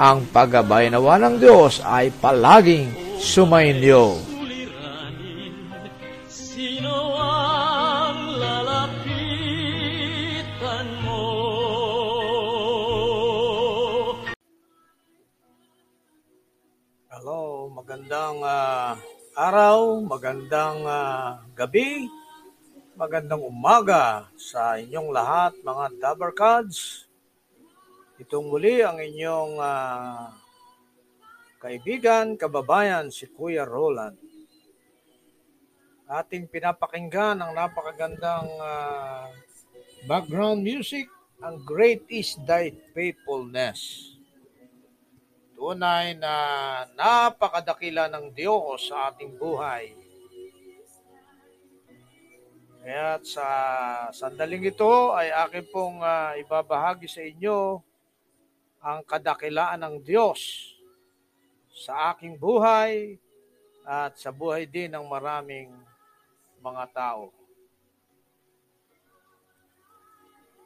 ang paggabay nawa ng Diyos ay palaging sumainyo. Sino ang lalapitan mo? Hello, magandang ah, araw, magandang ah, gabi, magandang umaga sa inyong lahat mga Dabarkads. Itong muli ang inyong ah, kaibigan, kababayan, si Kuya Roland. Ating pinapakinggan ang napakagandang ah, background music, ang Great is Thy Faithfulness. Tunay na napakadakila ng Diyos sa ating buhay. Kaya sa sandaling ito ay akin pong ah, ibabahagi sa inyo ang kadakilaan ng Diyos sa aking buhay at sa buhay din ng maraming mga tao.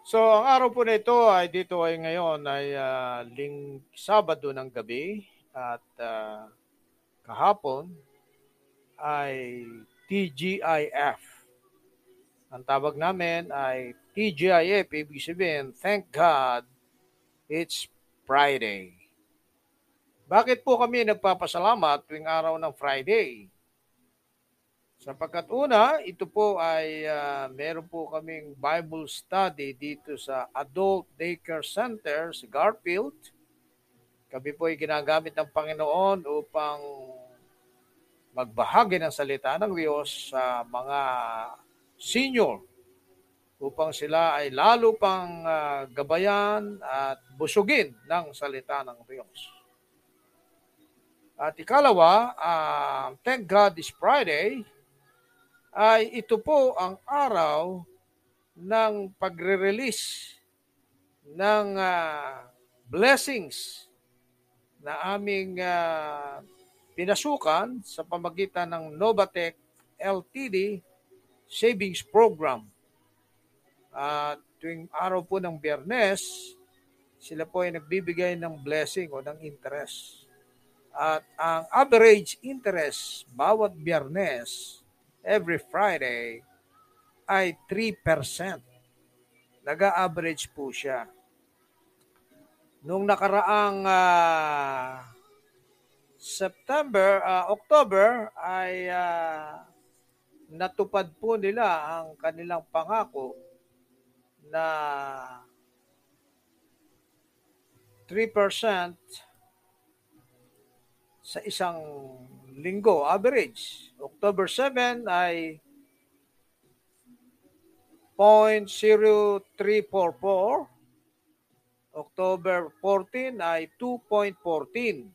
So, ang araw po nito ay dito ay ngayon ay ah, ling Sabado ng gabi at ah, kahapon ay TGIF. Ang tawag namin ay TGIF, ibig sabihin, thank God it's Friday. Bakit po kami nagpapasalamat tuwing araw ng Friday? Sapagkat una, ito po ay ah, meron po kaming Bible study dito sa Adult Daycare Center sa Garfield. Kami po ay ginagamit ng Panginoon upang magbahagi ng salita ng Diyos sa mga senior upang sila ay lalo pang ah, gabayan at busugin ng salita ng Diyos. At ikalawa, ah, thank God this Friday, ay ito po ang araw ng pagre-release ng ah, blessings na aming ah, pinasukan sa pamagitan ng Novatec LTD Savings Program. At tuwing araw po ng biyernes, sila po ay nagbibigay ng blessing o ng interest. At ang average interest bawat biyernes, every Friday, ay 3%. Nag-average po siya. Nung nakaraang ah, September, ah, October, ay ah, natupad po nila ang kanilang pangako na 3% sa isang linggo, average. October 7 ay 0.0344. October 14 ay 2.14.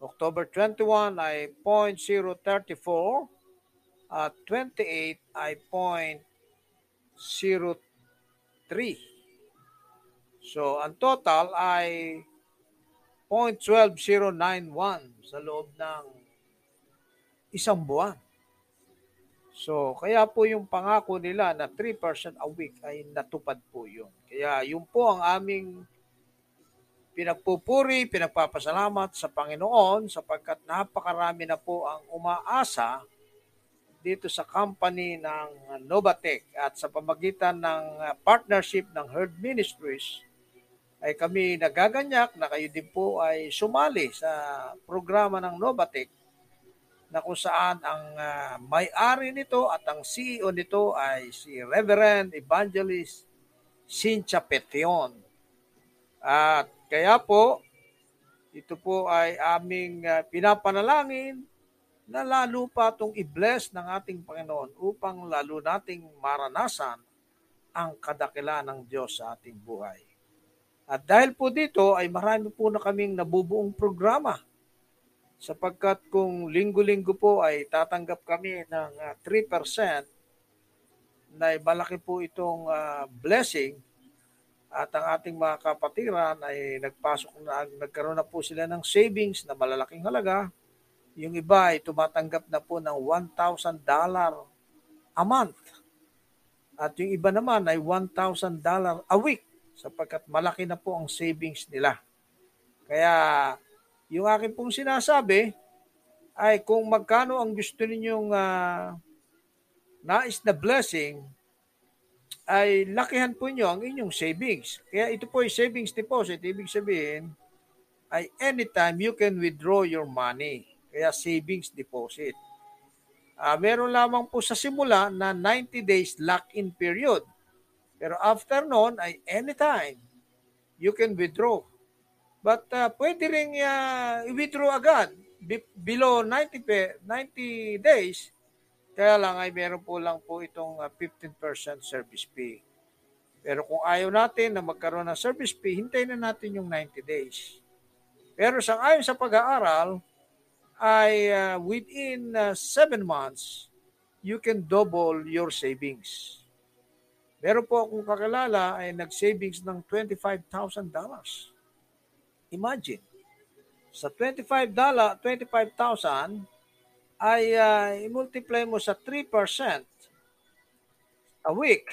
October 21 ay 0.034 at 28 ay 0.03. So, ang total ay 0.12091 sa loob ng isang buwan. So, kaya po yung pangako nila na 3% a week ay natupad po yun. Kaya yun po ang aming pinagpupuri, pinagpapasalamat sa Panginoon sapagkat napakarami na po ang umaasa dito sa company ng Novatec at sa pamagitan ng uh, partnership ng Herd Ministries ay kami nagaganyak na kayo din po ay sumali sa programa ng Novatec na kung saan ang uh, may-ari nito at ang CEO nito ay si Reverend Evangelist Cynthia Petion. At kaya po, ito po ay aming uh, pinapanalangin na lalo pa itong i-bless ng ating Panginoon upang lalo nating maranasan ang kadakila ng Diyos sa ating buhay. At dahil po dito ay marami po na kaming nabubuong programa sapagkat kung linggo-linggo po ay tatanggap kami ng 3% ah, na malaki po itong uh, blessing at ang ating mga kapatiran ay nagpasok na nagkaroon na po sila ng savings na malalaking halaga yung iba ay tumatanggap na po ng $1,000 a month. At yung iba naman ay $1,000 a week sapagkat malaki na po ang savings nila. Kaya yung akin pong sinasabi ay kung magkano ang gusto ninyong uh, nais na blessing, ay lakihan po nyo ang inyong savings. Kaya ito po ay savings deposit. Ibig sabihin, ay anytime you can withdraw your money. Kaya savings deposit. Uh, meron lamang po sa simula na 90 days lock-in period. Pero after noon ay anytime you can withdraw. But uh, pwede rin uh, i-withdraw agad Be- below 90, pe- 90 days. Kaya lang ay meron po lang po itong uh, 15% service fee. Pero kung ayaw natin na magkaroon ng service fee, hintayin na natin yung 90 days. Pero sa ayon sa pag-aaral, ay uh, within uh, seven months, you can double your savings. Meron po akong kakilala ay nag-savings ng $25,000. Imagine, sa $25, 25,000 ay uh, i-multiply mo sa 3% a week.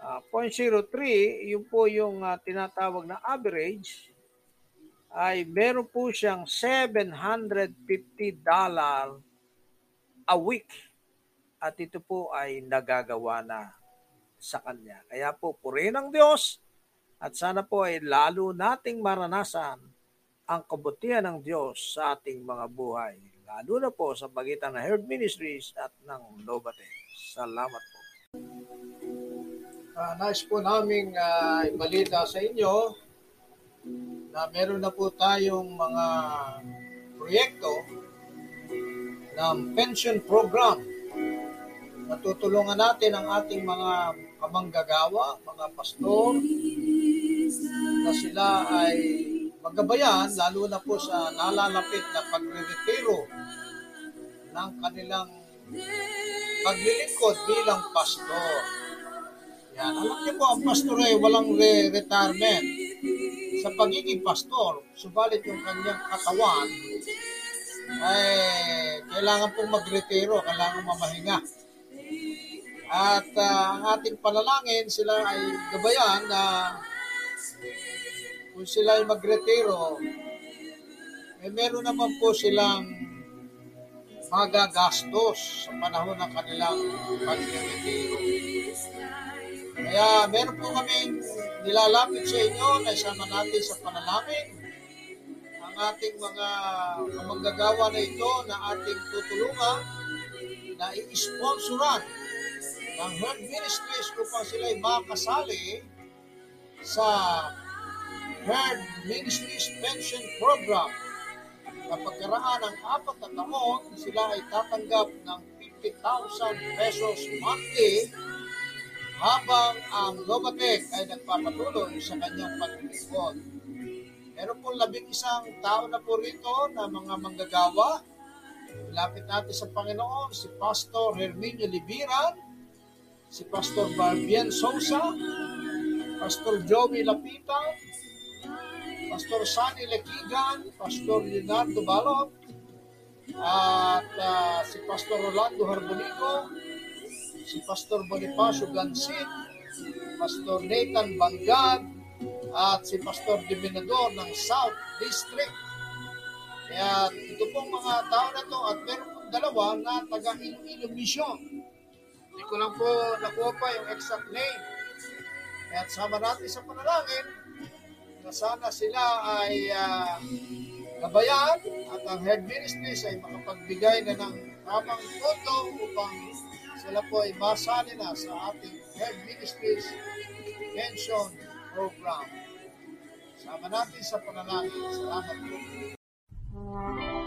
Uh, 0.03, yun po yung uh, tinatawag na average ay meron po siyang $750 a week. At ito po ay nagagawa na sa Kanya. Kaya po, purihin ng Diyos at sana po ay lalo nating maranasan ang kabutihan ng Diyos sa ating mga buhay. Lalo na po sa pagitan ng Herd Ministries at ng Novate. Salamat po. Uh, nice po naming uh, ibalita sa inyo na meron na po tayong mga proyekto ng pension program. Natutulungan natin ang ating mga kamanggagawa, mga pastor, na sila ay magabayan, lalo na po sa nalalapit na pagre-retiro ng kanilang paglilingkod bilang pastor. Yan. Alam niyo po, ang pastor ay walang re-retirement sa pagiging pastor, subalit yung kanyang katawan ay kailangan pong magretiro, kailangan mamahinga. At uh, ang ating panalangin, sila ay gabayan na kung sila ay magretiro, eh meron naman po silang magagastos sa panahon ng kanilang pagretiro. Kaya meron po kaming nilalapit sa inyo na isama natin sa panalangin ang ating mga kamanggagawa na ito na ating tutulungan na i-sponsoran ng Herd Ministries upang sila ay makasali sa Herd Ministries Pension Program. Pagkaraan ng apat na taon, sila ay tatanggap ng 50,000 pesos monthly habang ang Lobatec ay nagpapatuloy sa kanyang paglilingkod. Meron pong labing isang tao na po rito na mga manggagawa. Lapit natin sa Panginoon si Pastor Herminio Libiran, si Pastor Barbien Sousa, Pastor Joey Lapita, Pastor Sunny Lekigan, Pastor Leonardo Balot, at ah, si Pastor Rolando Harbonico, si Pastor Bonifacio Gansit, Pastor Nathan Banggad, at si Pastor Diminador ng South District. Kaya ito pong mga tao na to at meron pong dalawa na taga Iloilo Mission. Hindi ko lang po nakuha pa yung exact name. Kaya sama natin sa panalangin na sana sila ay ah, gabayan at ang head ministries ay makapagbigay na ng tamang pondo upang sila po ay masali na sa ating head ministries pension program. Sama natin sa panalangin. Salamat po.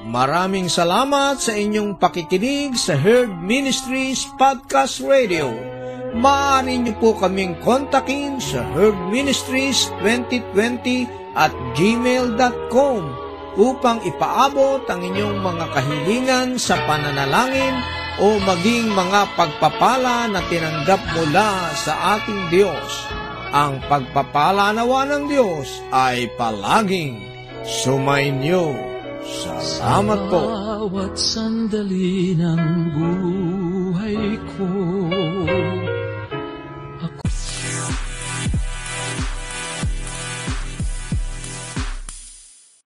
Maraming salamat sa inyong pakikinig sa Herd Ministries Podcast Radio. Maaari niyo po kaming kontakin sa Herd Ministries 2020 at gmail.com upang ipaabot ang inyong mga kahilingan sa pananalangin o maging mga pagpapala na tinanggap mula sa ating Diyos. Ang pagpapala nawa ng Diyos ay palaging sumainyo. Salamat po. Sa bawat sandali ng buhay ko.